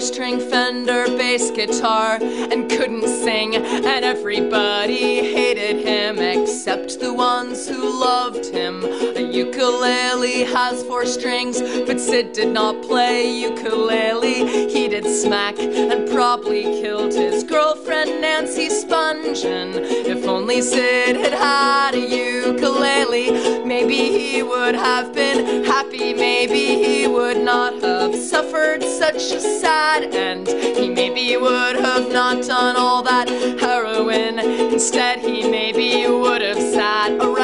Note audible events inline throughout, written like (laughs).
string Fender bass guitar and couldn't sing, and everybody hated him except the ones who loved him. A ukulele has four strings, but Sid did not play ukulele. He did smack and probably killed his girlfriend Nancy Spungen. If only Sid had had a ukulele, maybe he would have been happy, maybe he would not have suffered such a sad end. He maybe would have not done all that heroin. Instead, he maybe would have sat around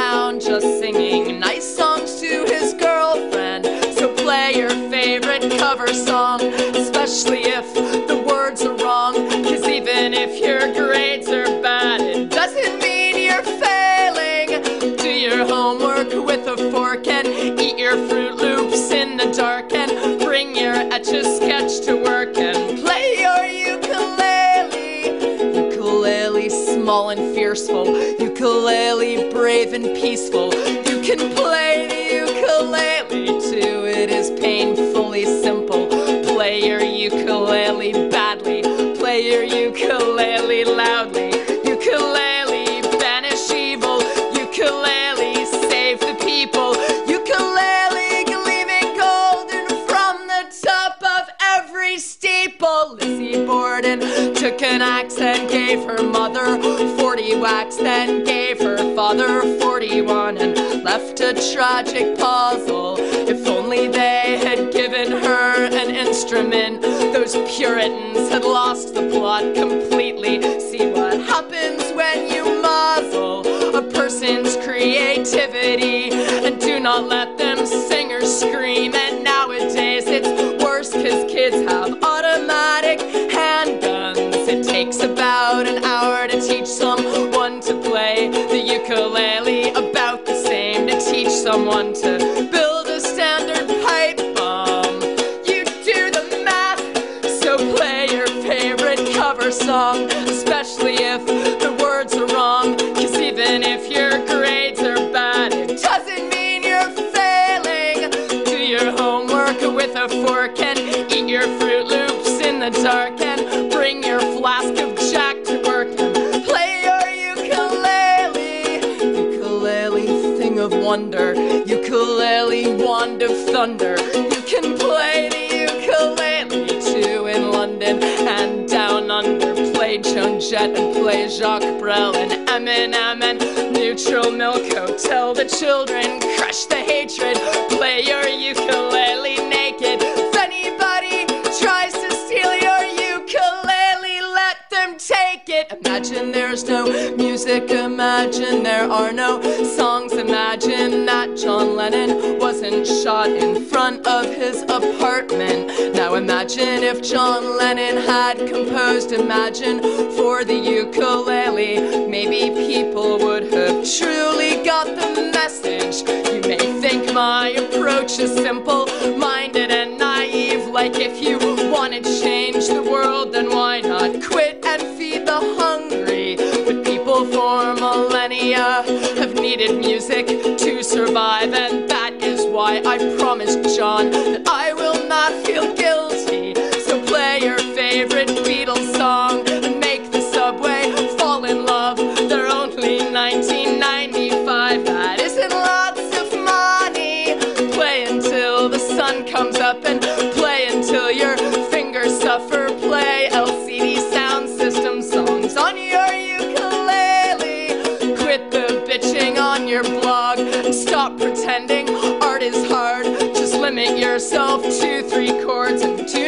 peaceful. You can play the ukulele too, it is painfully simple. Play your ukulele badly, play your ukulele loudly. Ukulele banish evil, ukulele save the people. Ukulele gleaming golden from the top of every steeple. Lizzie Borden took an axe and gave her mother 40 whacks, then gave her father 41 and left a tragic puzzle. If only they had given her an instrument, those Puritans had lost the plot completely. See what happens when you muzzle a person's creativity and do not let them sing or scream. Play the ukulele too in London and down under. Play Joan Jett and play Jacques Brel and Eminem and Neutral Milk Hotel. The children crush the hatred. Play your ukulele naked. If anybody tries to steal your ukulele, let them take it. Imagine there's no music, imagine there are no songs. Imagine that John Lennon shot in front of his apartment. Now imagine if John Lennon had composed Imagine for the ukulele. Maybe people would have truly got the message. You may think my approach is simple minded and naive. Like if you want to change the world, then why not quit and feed the hungry? But people for millennia have needed music to survive, and I promised John that I will not feel guilty.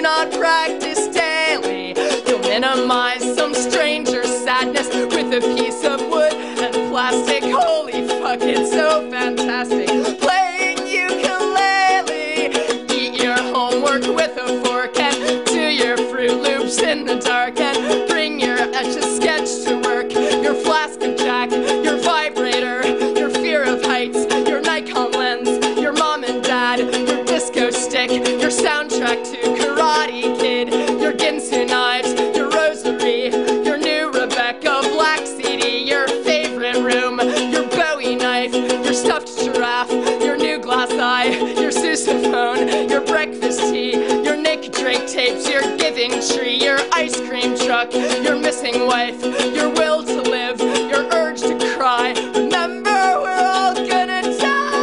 Not practice tapes, your ice cream truck, your missing wife, your will to live, your urge to cry. Remember, we're all gonna die.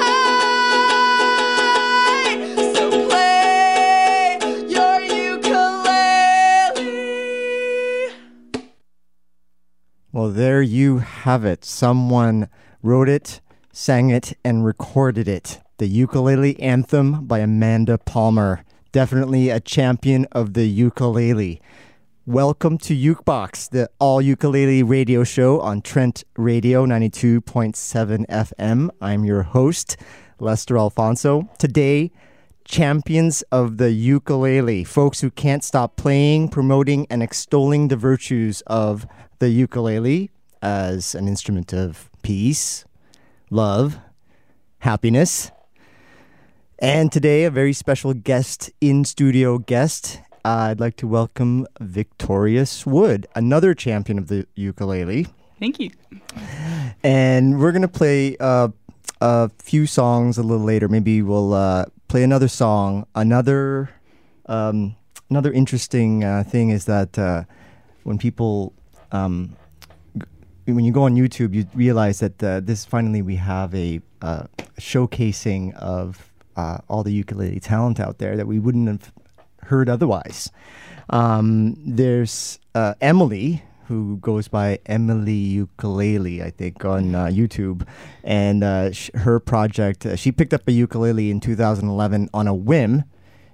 So play your ukulele. Well, there you have it. Someone wrote it, sang it, and recorded it. The Ukulele Anthem by Amanda Palmer. Definitely a champion of the ukulele. Welcome to Ukebox, the all ukulele radio show on Trent Radio 92.7 FM. I'm your host, Lester Alfonso. Today, champions of the ukulele, folks who can't stop playing, promoting, and extolling the virtues of the ukulele as an instrument of peace, love, happiness. And today, a very special guest in studio guest. Uh, I'd like to welcome Victoria Wood, another champion of the ukulele. Thank you. And we're going to play uh, a few songs a little later. Maybe we'll uh, play another song. Another um, another interesting uh, thing is that uh, when people um, g- when you go on YouTube, you realize that uh, this finally we have a uh, showcasing of uh, all the ukulele talent out there that we wouldn't have heard otherwise. Um, there's uh, Emily, who goes by Emily Ukulele, I think, on uh, YouTube. And uh, sh- her project, uh, she picked up a ukulele in 2011 on a whim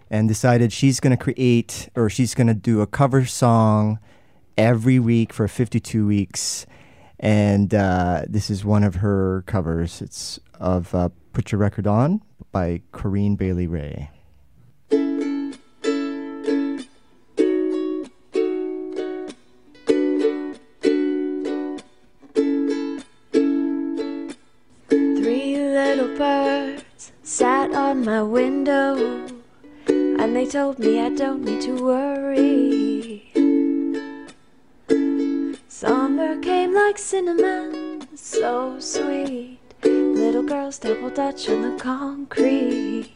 and decided she's going to create or she's going to do a cover song every week for 52 weeks. And uh, this is one of her covers. It's of uh, Put Your Record On by Corinne Bailey Rae. Three little birds sat on my window, and they told me I don't need to worry. Summer came like cinnamon, so sweet. Girls double dutch on the concrete.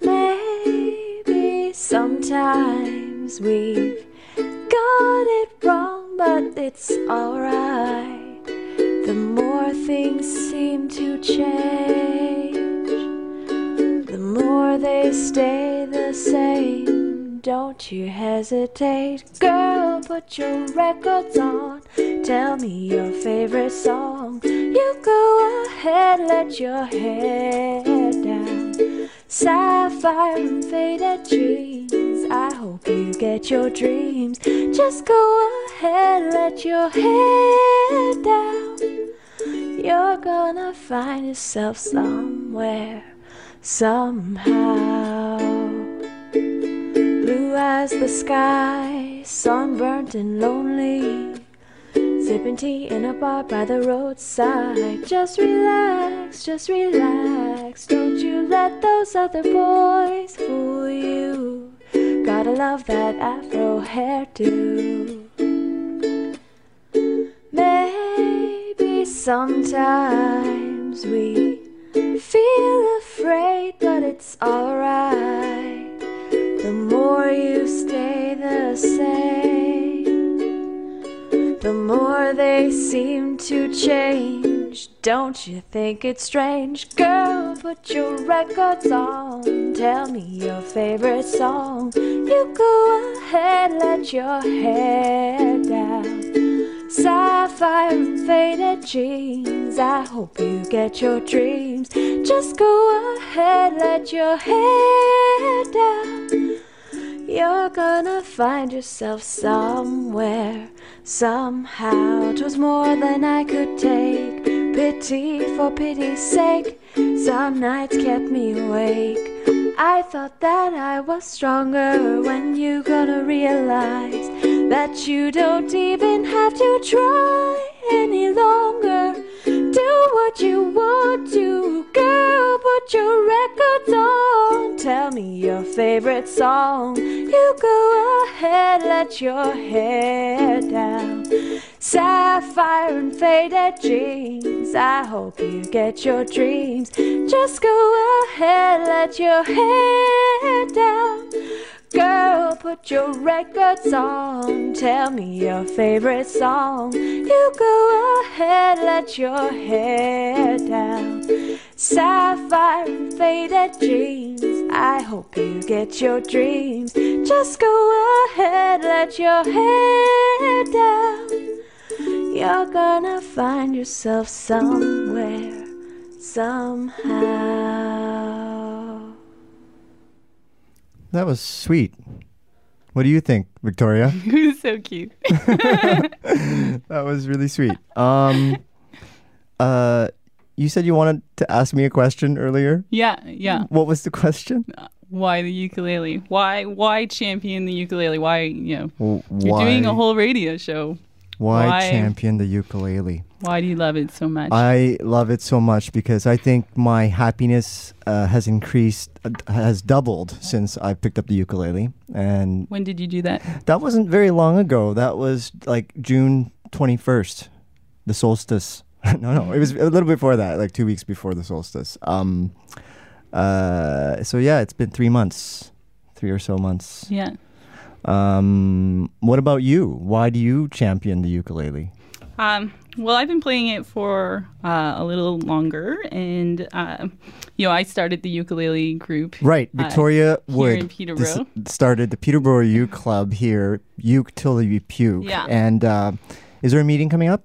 Maybe sometimes we've got it wrong, but it's alright. The more things seem to change, the more they stay the same. Don't you hesitate, girl, put your records on. Tell me your favorite song. You go ahead, let your hair down. Sapphire and faded dreams. I hope you get your dreams. Just go ahead, let your hair down. You're gonna find yourself somewhere, somehow. As the sky, sunburnt and lonely. Sipping tea in a bar by the roadside. Just relax, just relax. Don't you let those other boys fool you. Gotta love that afro hairdo. Maybe sometimes we feel afraid, but it's alright. You stay the same, the more they seem to change. Don't you think it's strange? Girl, put your records on. Tell me your favorite song. You go ahead, let your hair down. Sapphire faded jeans. I hope you get your dreams. Just go ahead, let your hair down. You're gonna find yourself somewhere, somehow. 'Twas more than I could take. Pity for pity's sake. Some nights kept me awake. I thought that I was stronger when you gonna realize that you don't even have to try any longer. Do what you want to, girl. Put your records on. Tell me your favorite song. You go ahead, let your hair down. Sapphire and faded jeans. I hope you get your dreams. Just go ahead, let your hair down. Girl, put your records on. Tell me your favorite song. You go ahead, let your hair down. Sapphire and faded jeans. I hope you get your dreams. Just go ahead, let your hair down. You're gonna find yourself somewhere, somehow. That was sweet. What do you think, Victoria? (laughs) Who's so cute? (laughs) that was really sweet. Um, uh, you said you wanted to ask me a question earlier. Yeah, yeah. What was the question? Why the ukulele? Why why champion the ukulele? Why you know W- you're Why, doing a whole radio show? why, why- champion the ukulele? Why do you love it so much? I love it so much because I think my happiness uh, has increased, uh, has doubled since I picked up the ukulele, and when did you do that? that wasn't very long ago. That was like June twenty first, the solstice. (laughs) no, no, it was a little before that, like two weeks before the solstice. Um, uh, so yeah, it's been three months, three or so months. Yeah. Um, what about you? Why do you champion the ukulele? Um, well, I've been playing it for uh, a little longer, and uh, you know, I started the ukulele group. Right, uh, Victoria here Wood in Peterborough. started the Peterborough Uke Club here, Uke till you puke. Yeah. And uh, is there a meeting coming up?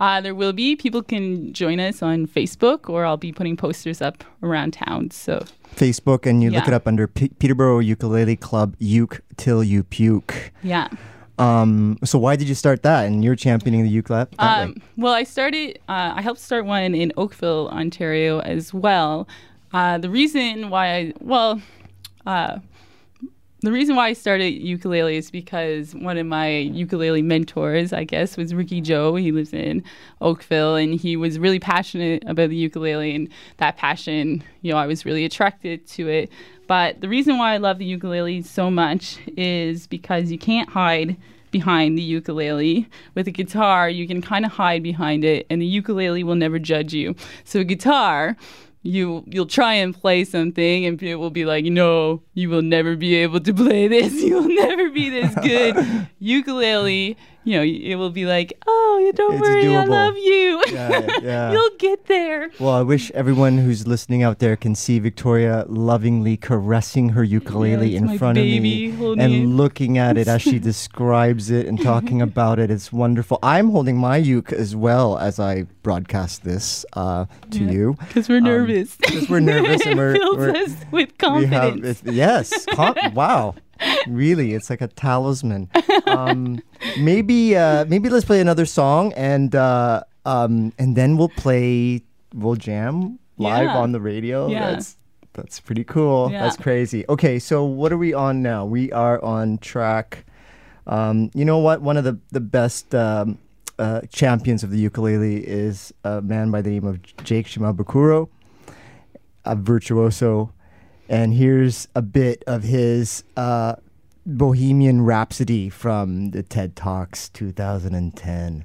Uh, there will be people can join us on Facebook, or I'll be putting posters up around town. So Facebook, and you look it up under P- Peterborough Ukulele Club, Uke till you puke. yeah. Um, so why did you start that? And you're championing the uke lab? that way. Um, well, I started. Uh, I helped start one in Oakville, Ontario, as well. Uh, the reason why I well, uh, the reason why I started ukulele is because one of my ukulele mentors, I guess, was Ricky Joe. He lives in Oakville, and he was really passionate about the ukulele, and that passion, you know, I was really attracted to it. But the reason why I love the ukulele so much is because you can't hide behind the ukulele. With a guitar, you can kind of hide behind it, and the ukulele will never judge you. So a guitar, you you'll try and play something, and people will be like, "No, you will never be able to play this. (laughs) You will never be this good." (laughs) ukulele, you know, it will be like, "Oh, you don't It's worry, I love you. Yeah, (laughs) yeah. You'll get there." well, I wish everyone who's listening out there can see Victoria lovingly caressing her ukulele it's in front of me and it. looking at it as she (laughs) describes it and talking (laughs) about it. It's wonderful. I'm holding my uke as well as I broadcast this uh, to Yeah. you. Because we're Um, nervous. 'cause we're nervous and it we're- fills we're- us with confidence. have yes. Com- wow. Really, it's like a talisman. Um, maybe uh, maybe let's play another song and uh, um, and then we'll play we'll jam live Yeah. on the radio. Yeah. That's that's pretty cool. Yeah. That's crazy. Okay, so what are we on now? We are on track. Um, you know what? One of the the best um, uh, champions of the ukulele is a man by the name of Jake Shimabukuro, a virtuoso. And here's a bit of his uh, Bohemian Rhapsody from the TED Talks 2010.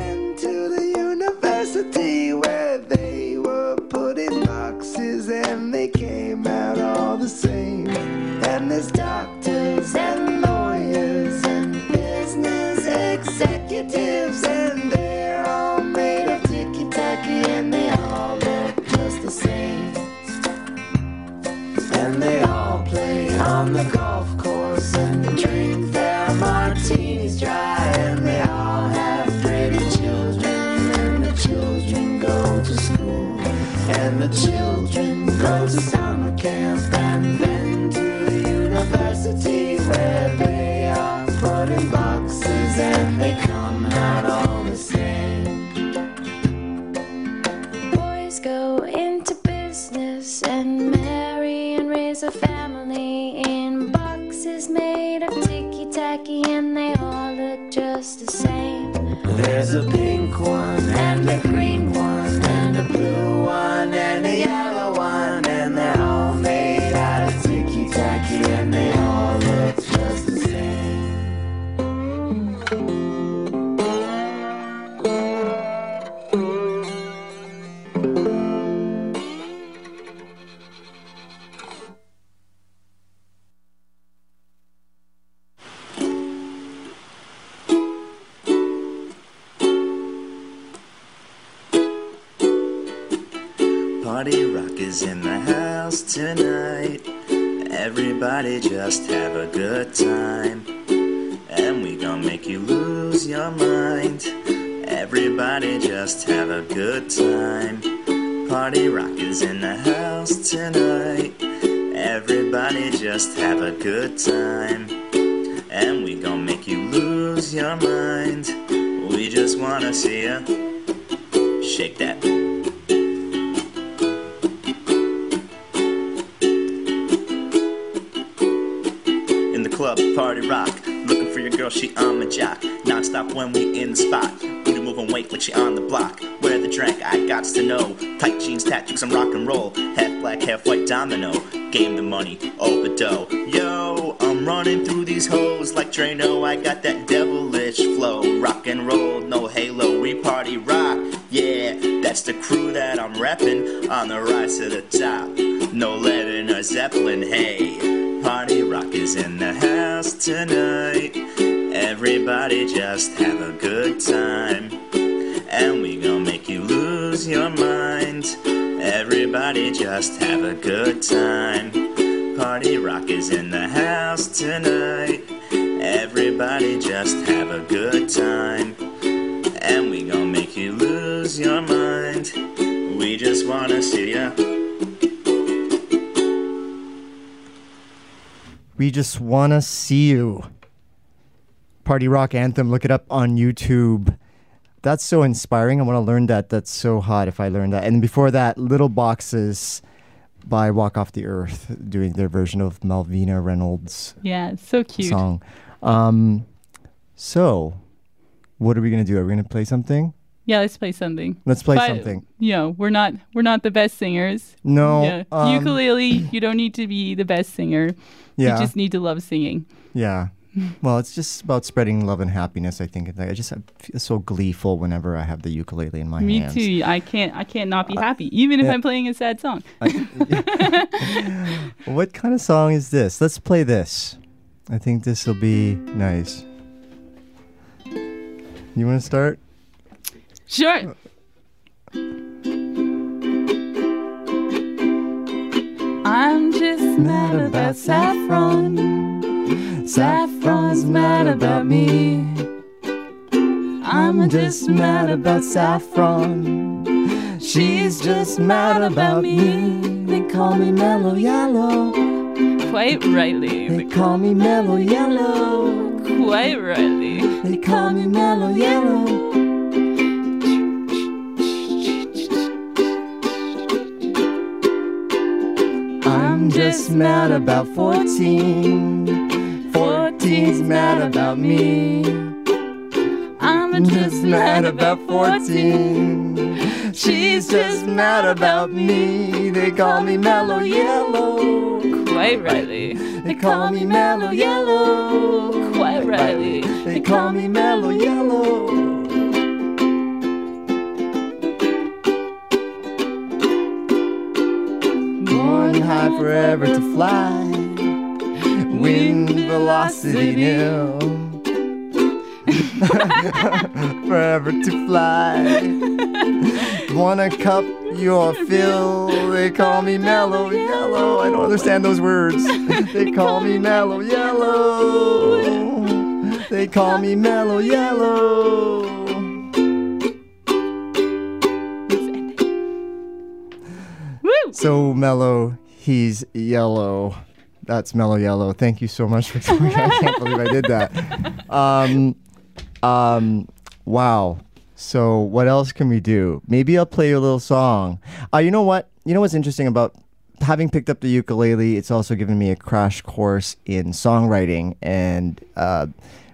martinis dry. And they all have pretty children, and the children go to school. And the children go to summer a club, party rock. Looking for your girl, she on my jock. Non-stop when we in the spot. Booty moving weight when she on the block. Where the drink, I got to know. Tight jeans, tattoos, and rock and roll. Half black, half white domino. Game the money, oh the dough. Yo, I'm running through these hoes like Drano. I got that devilish flow. Rock and roll, no halo. We party rock, yeah. That's the crew that I'm reppin'. On the rise to the top. No Levin or Zeppelin, hey. Party rock is in the house tonight. Everybody just have a good time. And we gon' make you lose your mind. Everybody just have a good time. Party rock is in the house tonight. Everybody just have a good time. And we gon' make you lose your mind. We just wanna see ya. We just wanna see you. Party rock anthem. Look it up on YouTube. That's so inspiring. I want to learn that. That's so hot if I learn that. And before that, Little Boxes by Walk Off the Earth doing their version of Malvina Reynolds' Yeah, it's so cute. song. Um, so, what are we gonna do? Are we gonna play something? Yeah, let's play something. Let's play But, something. You know, we're not we're not the best singers. No. yeah. um, Ukulele, you don't need to be the best singer. Yeah. You just need to love singing. Yeah. Well, it's just about spreading love and happiness. I think I just feel so gleeful whenever I have the ukulele in my Me hands. Me too. I can't I can't not be happy, even if yeah. I'm playing a sad song. (laughs) What kind of song is this? Let's play this. I think this will be nice. You want to start? Sure. I'm just mad about saffron. Saffron's mad about me. I'm just mad about saffron. She's just mad about me. They call me Mellow Yellow. Quite rightly. They call me Mellow Yellow. Quite rightly. They call me Mellow Yellow. Just mad about 14. 14's mad about me. I'm just mad about 14. She's just mad about me. They call me Mellow Yellow. Quite rightly. They call me Mellow Yellow. Quite rightly. They call me Mellow Yellow. High forever to fly. Wind velocity nil. (laughs) forever to fly. Wanna cup your fill? They call me mellow yellow. I don't understand those words. They call me mellow yellow. They call me mellow yellow. So mellow, he's yellow. That's mellow yellow. Thank you so much for (laughs) that. I can't believe I did that. Um, um, wow. So what else can we do? Maybe I'll play you a little song. Uh, you know what? You know what's interesting about having picked up the ukulele? It's also given me a crash course in songwriting and uh,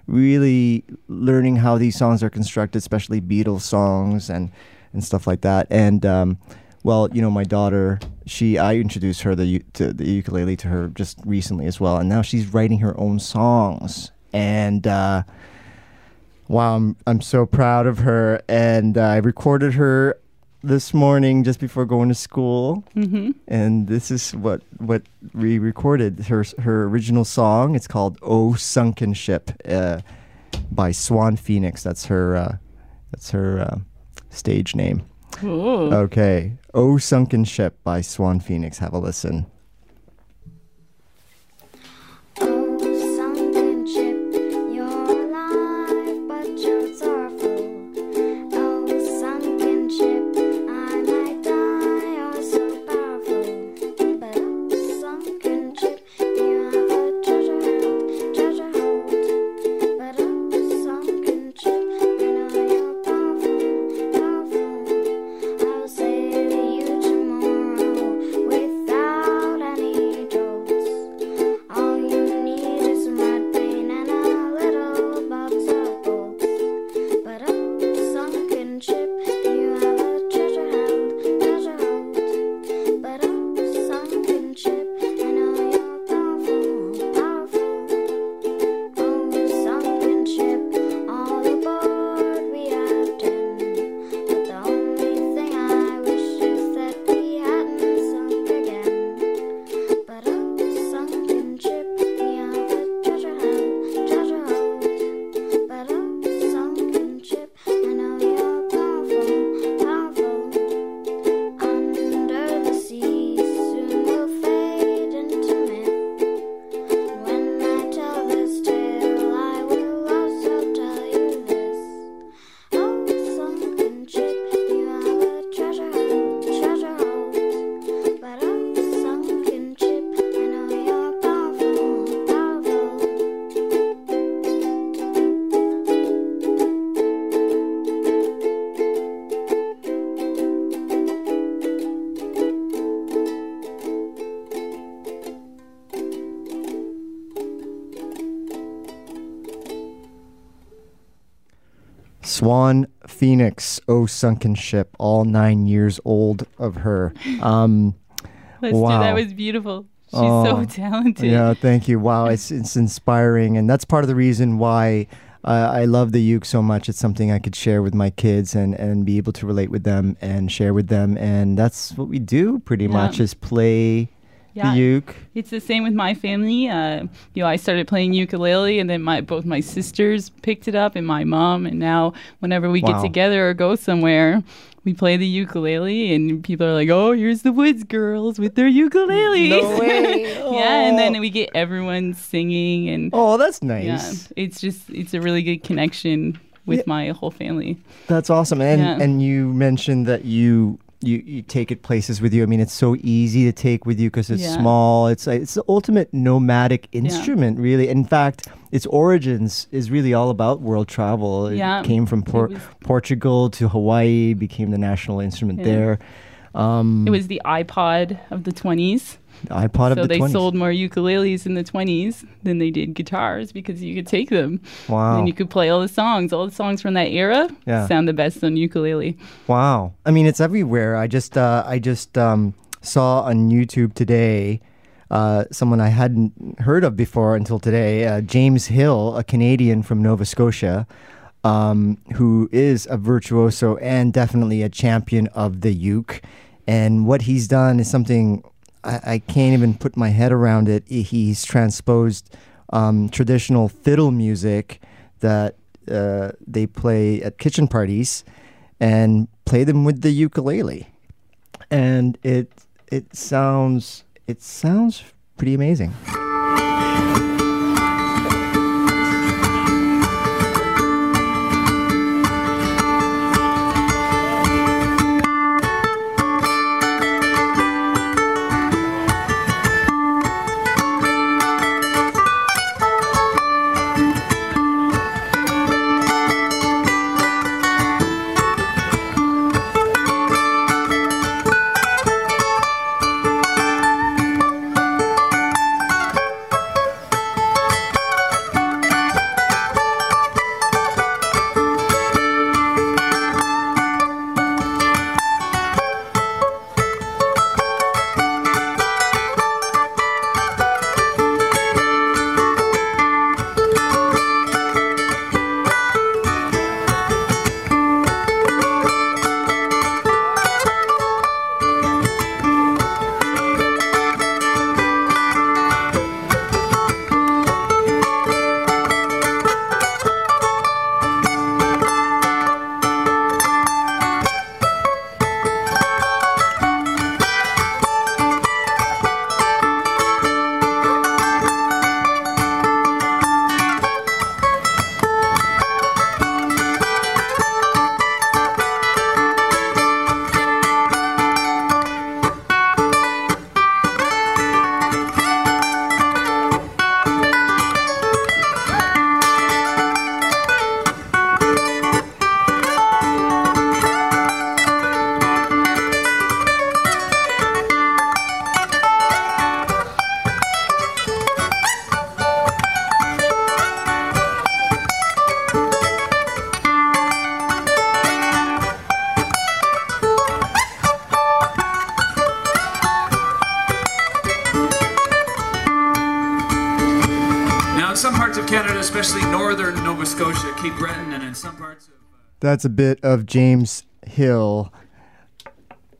really learning how these songs are constructed, especially Beatles songs and and stuff like that. And um, well, you know, my daughter, she I introduced her the to the ukulele to her just recently as well, and now she's writing her own songs. And uh, wow, I'm I'm so proud of her. And uh, I recorded her this morning just before going to school, Mm-hmm. and this is what what we recorded her her original song. It's called "Oh Sunken Ship" uh, by Swan Phoenix. That's her uh, that's her uh, stage name. Ooh. Okay. Oh Sunken Ship by Swan Phoenix. Have a listen. Swan Phoenix, Oh Sunken Ship, all nine years old of her. Um, (laughs) Let's do Wow. that was beautiful. She's Oh, so talented. yeah, thank you. Wow, it's (laughs) it's inspiring, and that's part of the reason why uh, I love the uke so much. It's something I could share with my kids and and be able to relate with them and share with them, and that's what we do pretty Yeah. much is play Yeah. the uke. It's the same with my family. Uh, you know, I started playing ukulele, and then my both my sisters picked it up, and my mom. And now, whenever we Wow. get together or go somewhere, we play the ukulele, and people are like, "Oh, here's the Woods girls with their ukuleles." No way. (laughs) yeah, and Oh. then we get everyone singing, and Oh, that's yeah, nice. it's just it's a really good connection with Yeah. my whole family. That's awesome. And Yeah. and you mentioned that you you, you take it places with you. I mean, it's so easy to take with you because it's Yeah. small. It's uh, it's the ultimate nomadic instrument, really. In fact, its origins is really all about world travel. It Yeah. came from Por- was- Portugal to Hawaii, became the national instrument Yeah. there. Um, it was the iPod of the 20s. IPod of so the they 20s. sold more ukuleles in the 20s than they did guitars because you could take them Wow. and you could play all the songs. All the songs from that era Yeah. sound the best on ukulele. Wow. I mean, it's everywhere. I just uh, I just um, saw on YouTube today uh, someone I hadn't heard of before until today, uh, James Hill, a Canadian from Nova Scotia, um, who is a virtuoso and definitely a champion of the uke. And what he's done is something I, I can't even put my head around it. He's transposed um, traditional fiddle music that uh, they play at kitchen parties and play them with the ukulele, and it it sounds it sounds pretty amazing. Scotia, Cape Breton, and in some parts of. Uh, That's a bit of James Hill,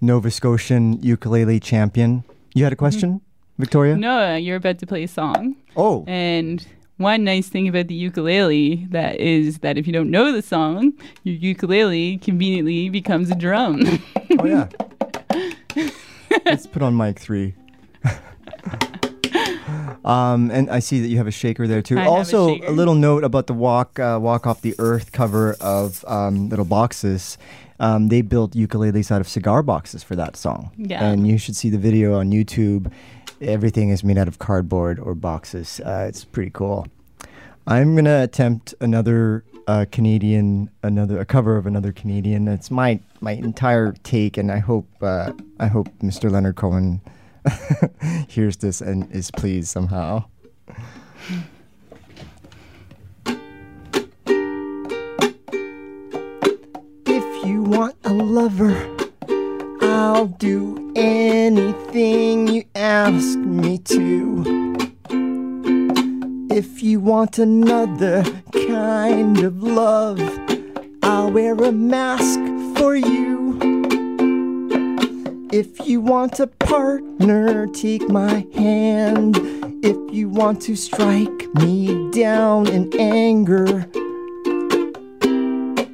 Nova Scotian ukulele champion. You had a mm-hmm. question, Victoria? No, you're about to play a song. Oh, And one nice thing about the ukulele that is that if you don't know the song, your ukulele conveniently becomes a drum. oh yeah. (laughs) Let's put on mic three. Um, and I see that you have a shaker there too. I have a also, shaker. little note about the walk uh, walk off the earth cover of um, Little Boxes. Um, they built ukuleles out of cigar boxes for that song. Yeah. And you should see the video on YouTube. Everything is made out of cardboard or boxes. Uh, it's pretty cool. I'm gonna attempt another uh, Canadian, another a cover of another Canadian. It's my my entire take, and I hope uh, I hope Mr. Leonard Cohen (laughs) hears this and is pleased somehow. If you want a lover, I'll do anything you ask me to. If you want another kind of love, I'll wear a mask for you. If you want a partner, take my hand. If you want to strike me down in anger,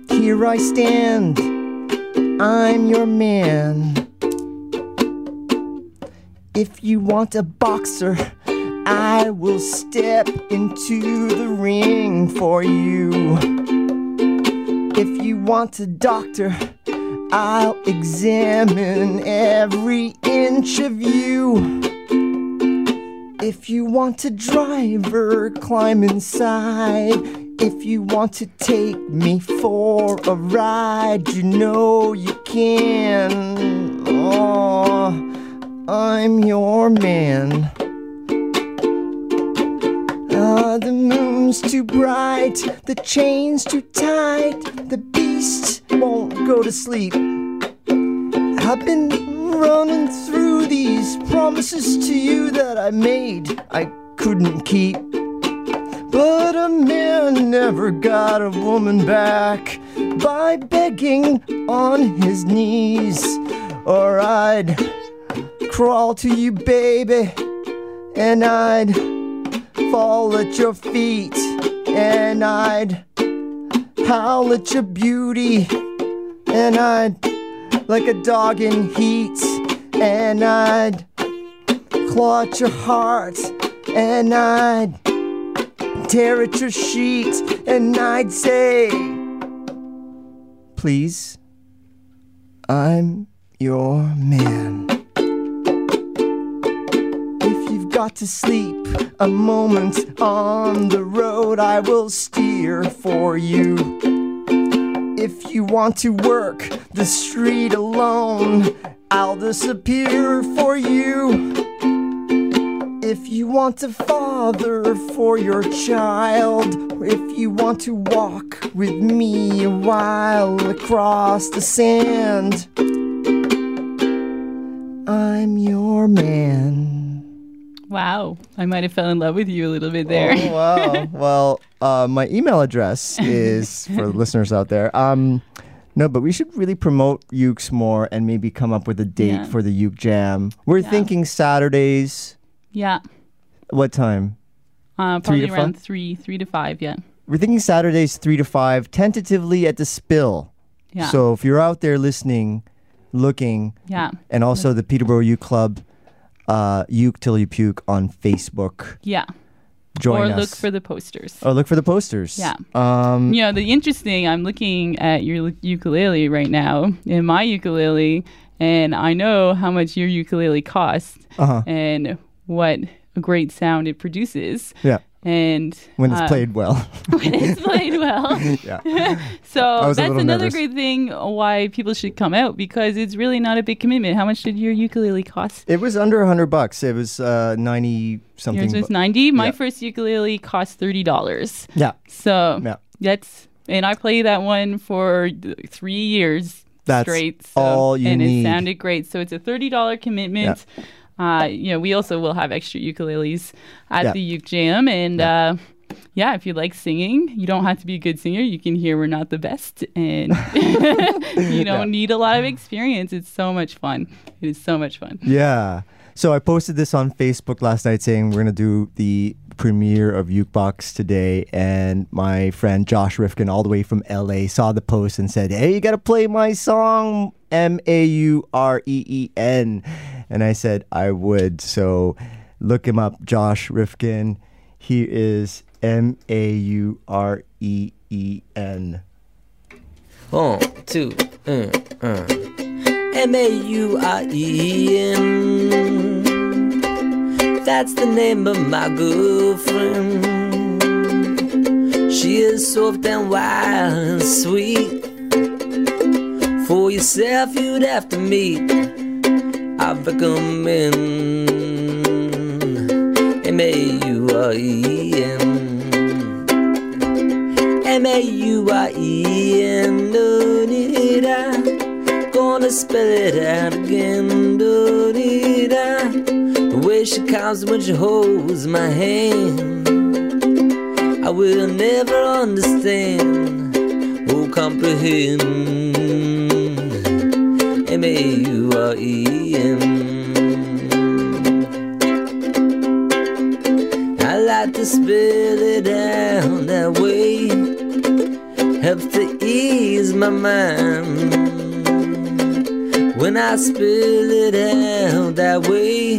here I stand. I'm your man. If you want a boxer, I will step into the ring for you. If you want a doctor, I'll examine every inch of you. If you want a driver, climb inside. If you want to take me for a ride, you know you can. Oh, I'm your man. Ah, the too bright, the chain's too tight, the beast won't go to sleep. I've been running through these promises to you that I made, I couldn't keep. But a man never got a woman back by begging on his knees, or I'd crawl to you, baby, and I'd fall at your feet, and I'd howl at your beauty, and I'd like a dog in heat, and I'd claw at your heart, and I'd tear at your sheet, and I'd say, Please, I'm your man. Got to sleep a moment on the road, I will steer for you. If you want to work the street alone, I'll disappear for you. If you want a father for your child, if you want to walk with me a while across the sand, I'm your man. Wow. I might have fell in love with you a little bit there. Oh, wow. (laughs) well, uh, my email address is for the listeners out there. Um, no, but we should really promote Ukes more and maybe come up with a date Yeah. for the Uke Jam. We're thinking Saturdays. yeah. What time? Uh, Three probably to around five? three, three to five. Yeah. We're thinking Saturdays three to five, tentatively at the Spill. Yeah. So if you're out there listening, looking, Yeah. and also the Peterborough Uke Club, uh, Uke Till You Puke on Facebook. Yeah. Join or us. look for the posters. or look for the posters. Yeah. Um, You know, the interesting, I'm looking at your ukulele right now, in my ukulele, and I know how much your ukulele costs Uh-huh. and what a great sound it produces. yeah. And When it's uh, played well. (laughs) when it's played well. (laughs) yeah. (laughs) So that's another nervous. great thing why people should come out because it's really not a big commitment. How much did your ukulele cost? It was under a hundred bucks. It was uh, ninety something. Yours was bu- ninety. My yeah. first ukulele cost thirty dollars. Yeah, So Yeah. that's and I played that one for three years That's straight. So, all you and need. it sounded great. So it's a thirty dollar commitment. Uh, you know, we also will have extra ukuleles at Yeah. the Uke Jam, and uh, yeah, if you like singing, you don't have to be a good singer. You can hear we're not the best, and (laughs) you don't need a lot of experience. It's so much fun. It is so much fun. yeah. So I posted this on Facebook last night saying we're gonna do the premiere of Ukebox today, and my friend Josh Rifkin, all the way from LA, saw the post and said, "Hey, you gotta play my song M A U R E E N," and I said I would. So look him up, Josh Rifkin. He is M A U R E E N. One, two, uh, uh. M A U R E N. That's the name of my girlfriend. She is soft and wild and sweet. For yourself, you'd have to meet. I recommend M A U R E N. M A U I E N. Do dee da. Gonna spell it out again. Do dee da. The way she counts when she holds my hand. I will never understand or comprehend. M A U R E N. I like to spill it out that way. Helps to ease my mind. When I spill it out that way,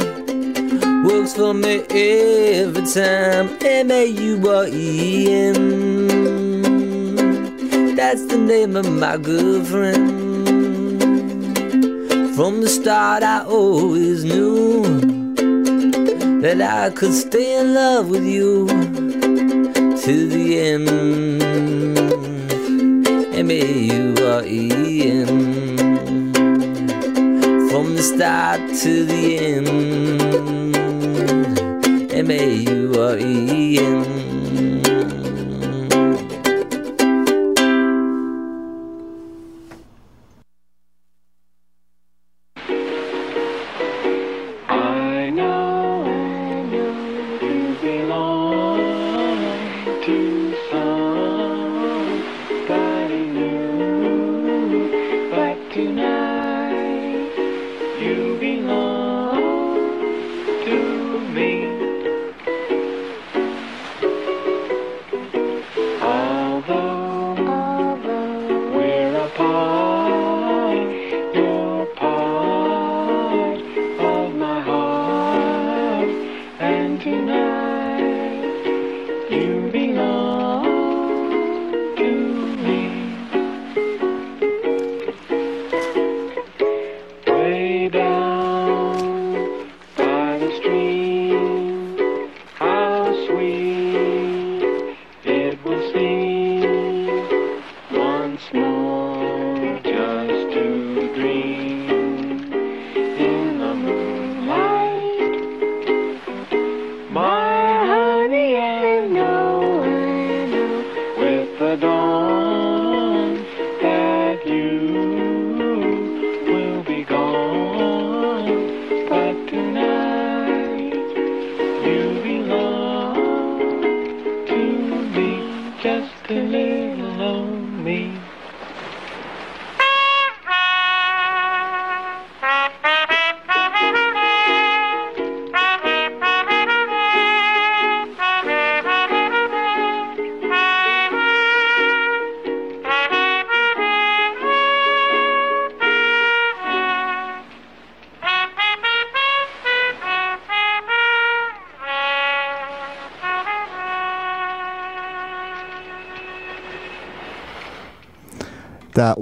works for me every time. M A U R E N. That's the name of my girlfriend. From the start, I always knew that I could stay in love with you to the end. M A U R E N. from the start to the end. M A U R E N.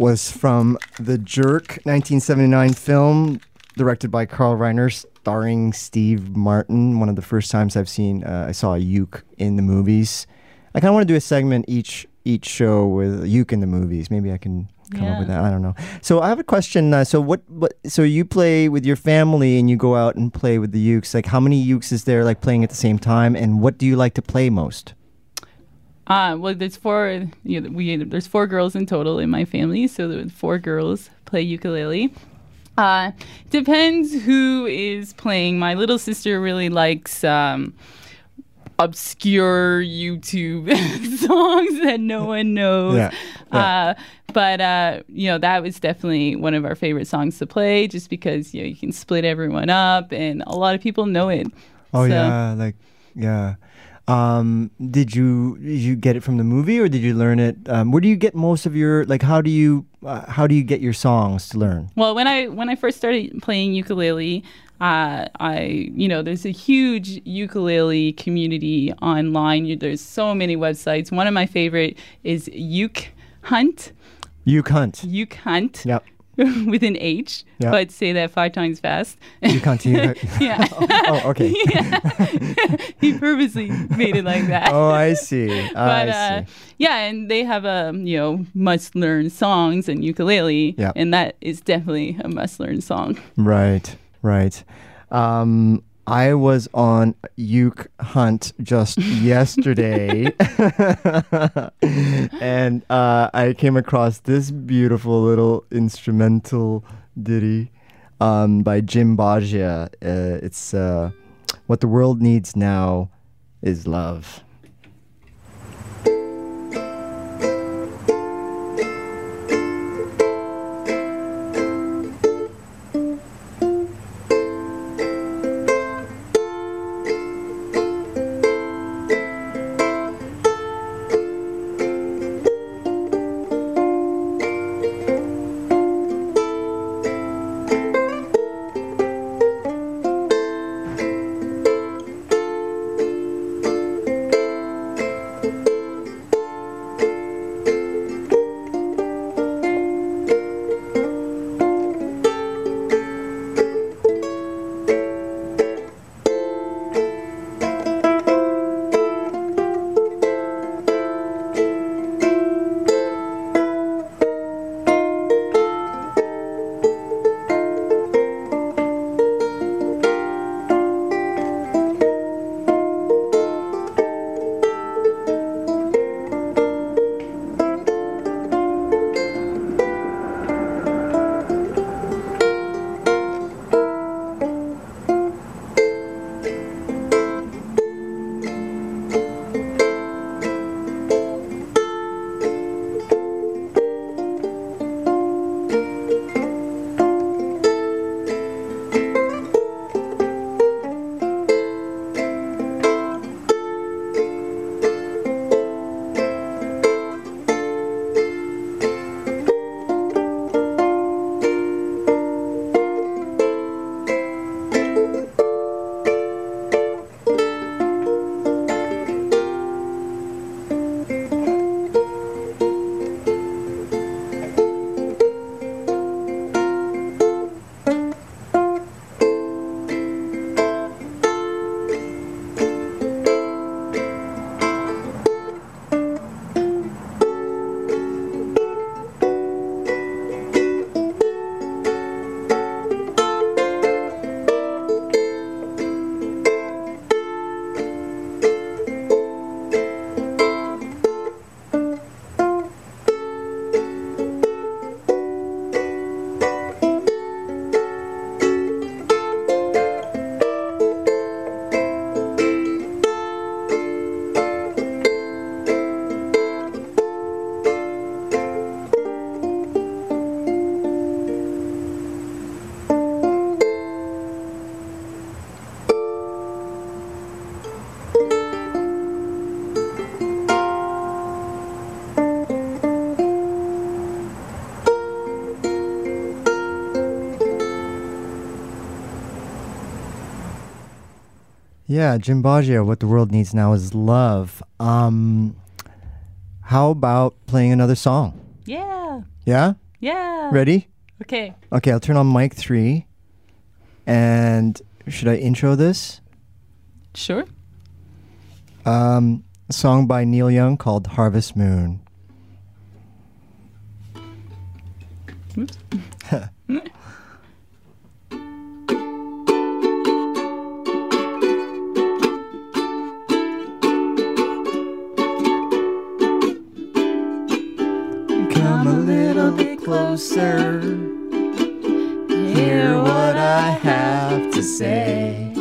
was from the Jerk 1979 film, directed by Carl Reiner, starring Steve Martin. One of the first times I've seen, uh, I saw a uke in the movies. I kind of want to do a segment each each show with a uke in the movies. Maybe I can come up with that. I don't know. So I have a question. Uh, so what, what? So you play with your family and you go out and play with the ukes. Like how many ukes is there? Like playing at the same time, and what do you like to play most? Uh, well, there's four. You know, we there's four girls in total in my family, so the four girls play ukulele. Uh, depends who is playing. My little sister really likes um, obscure YouTube (laughs) songs that no one knows. Yeah, Uh, but uh, you know that was definitely one of our favorite songs to play, just because you know you can split everyone up, and a lot of people know it. Oh So- yeah, like yeah. Um, did you did you get it from the movie or did you learn it? Um, where do you get most of your like? How do you uh, how do you get your songs to learn? Well, when I when I first started playing ukulele, uh, I you know there's a huge ukulele community online. You, there's so many websites. One of my favorite is Uke Hunt. You cunt. Uke Hunt. Yep. (laughs) with an H, Yeah. but say that five times fast. You cunt. You, (laughs) yeah. (laughs) oh, okay. yeah. he purposely made it like that. Oh, I see. but I uh, see. yeah, and they have a you know must learn songs and ukulele, Yeah. and that is definitely a must learn song. Right. Right. Um, I was on Uke Hunt just (laughs) yesterday, (laughs) and uh, I came across this beautiful little instrumental ditty um, by Jim Boggia. Uh, it's uh, "What the World Needs Now Is Love." Yeah, Jim Boggia, What the World Needs Now is Love. Um, how about playing another song? Yeah. Yeah? Yeah. Ready? Okay. Okay, I'll turn on mic three. And should I intro this? Sure. Um, a song by Neil Young called Harvest Moon. (laughs) closer. Hear what I have to say.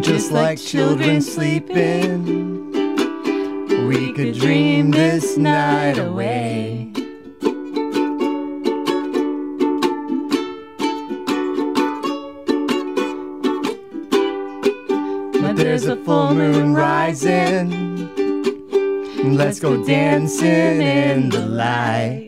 Just like children sleeping, we could dream this night away. There's a full moon rising. Let's go dancing in the light.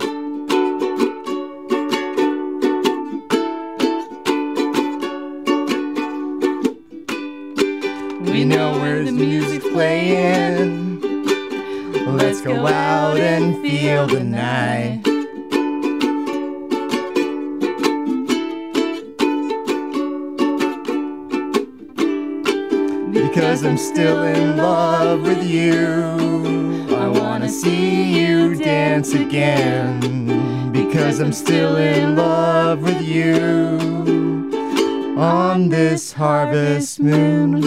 We know where the music's playing. Let's go out and feel the night. Because I'm still in love with you. I wanna see you dance again. Because I'm still in love with you. On this harvest moon.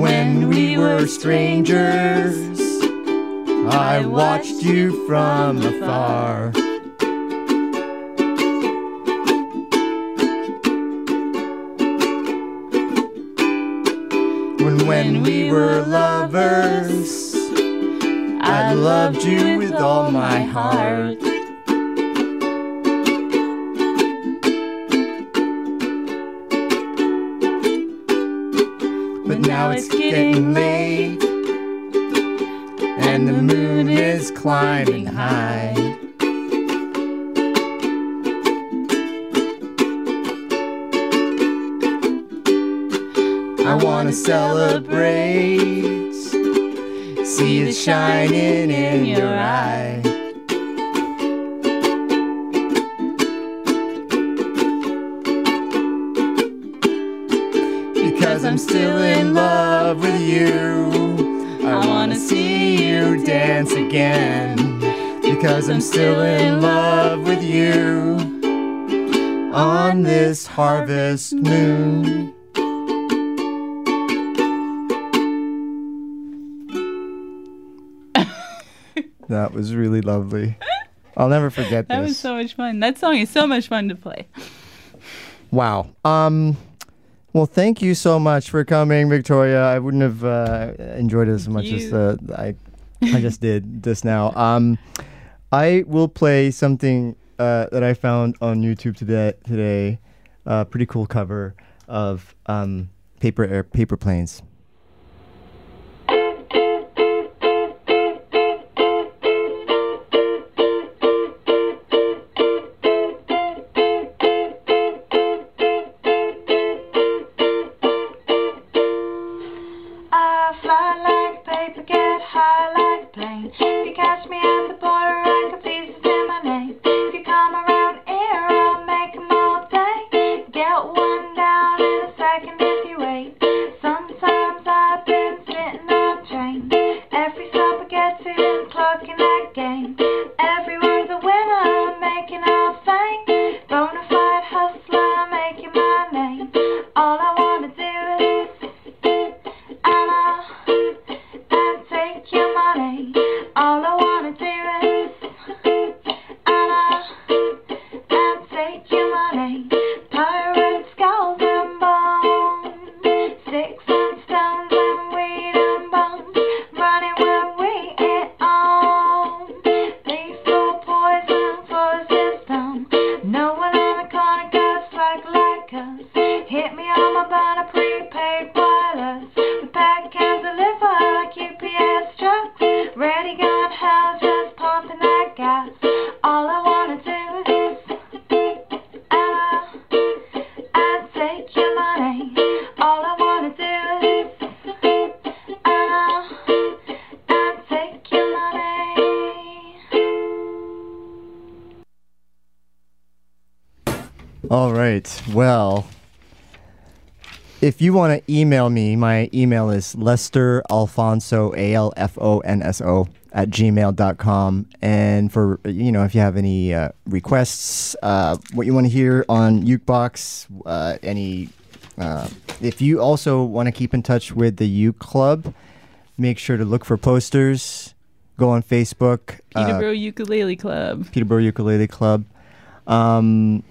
When we were strangers, I watched you from afar. We were lovers, I loved you with all my heart. But now it's getting late, and the moon is climbing high. Celebrate, see it shining in your eye. Because I'm still in love with you. I wanna see you dance again. Because I'm still in love with you. On this harvest moon. That was really lovely. I'll never forget this. That this. was so much fun. That song is so much fun to play. Wow. Um, well, thank you so much for coming, Victoria. I wouldn't have uh, enjoyed it as much as uh, I, I just did just now. Um, I will play something uh, that I found on YouTube today. Today, uh, pretty cool cover of um, paper air, paper planes. If you want to email me, my email is Lester Alfonso, A L F O N S O, at gmail.com. And for, you know, if you have any uh, requests, uh, what you want to hear on Ukebox, uh, any, uh, if you also want to keep in touch with the Uke Club, make sure to look for posters. Go on Facebook. uh, Peterborough Ukulele Club. Peterborough Ukulele Club. Um,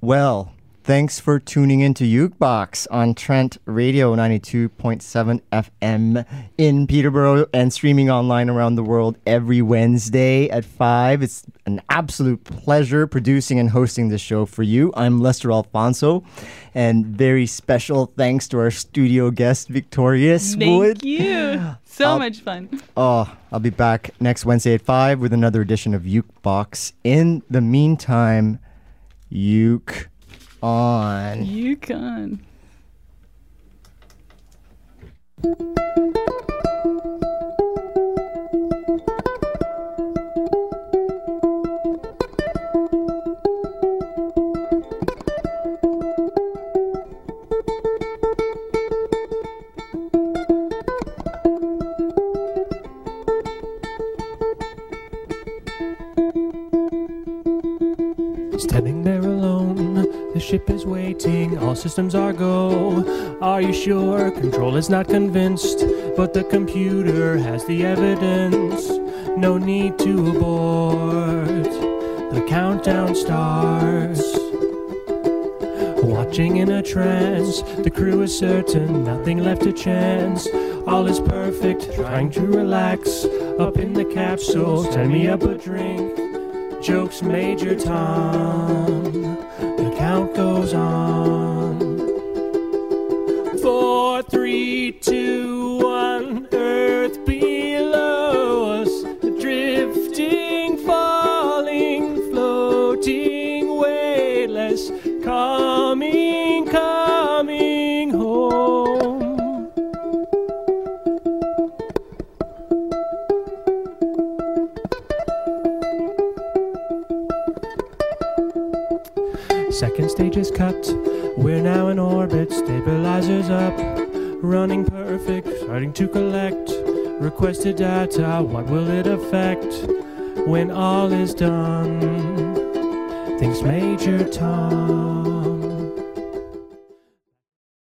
well, thanks for tuning into Ukebox on Trent Radio 92.7 FM in Peterborough and streaming online around the world every Wednesday at 5. It's an absolute pleasure producing and hosting this show for you. I'm Lester Alfonso, and very special thanks to our studio guest, Victorious Thank Wood. you. So I'll- much fun. Oh, I'll be back next Wednesday at 5 with another edition of Ukebox. In the meantime, Uke on. Yukon. Systems are go. Are you sure? Control is not convinced, but the computer has the evidence. No need to abort. The countdown starts. Watching in a trance, the crew is certain, nothing left to chance. All is perfect, trying to relax. Up in the capsule, send me up a drink. Jokes Major Tom. The count goes on.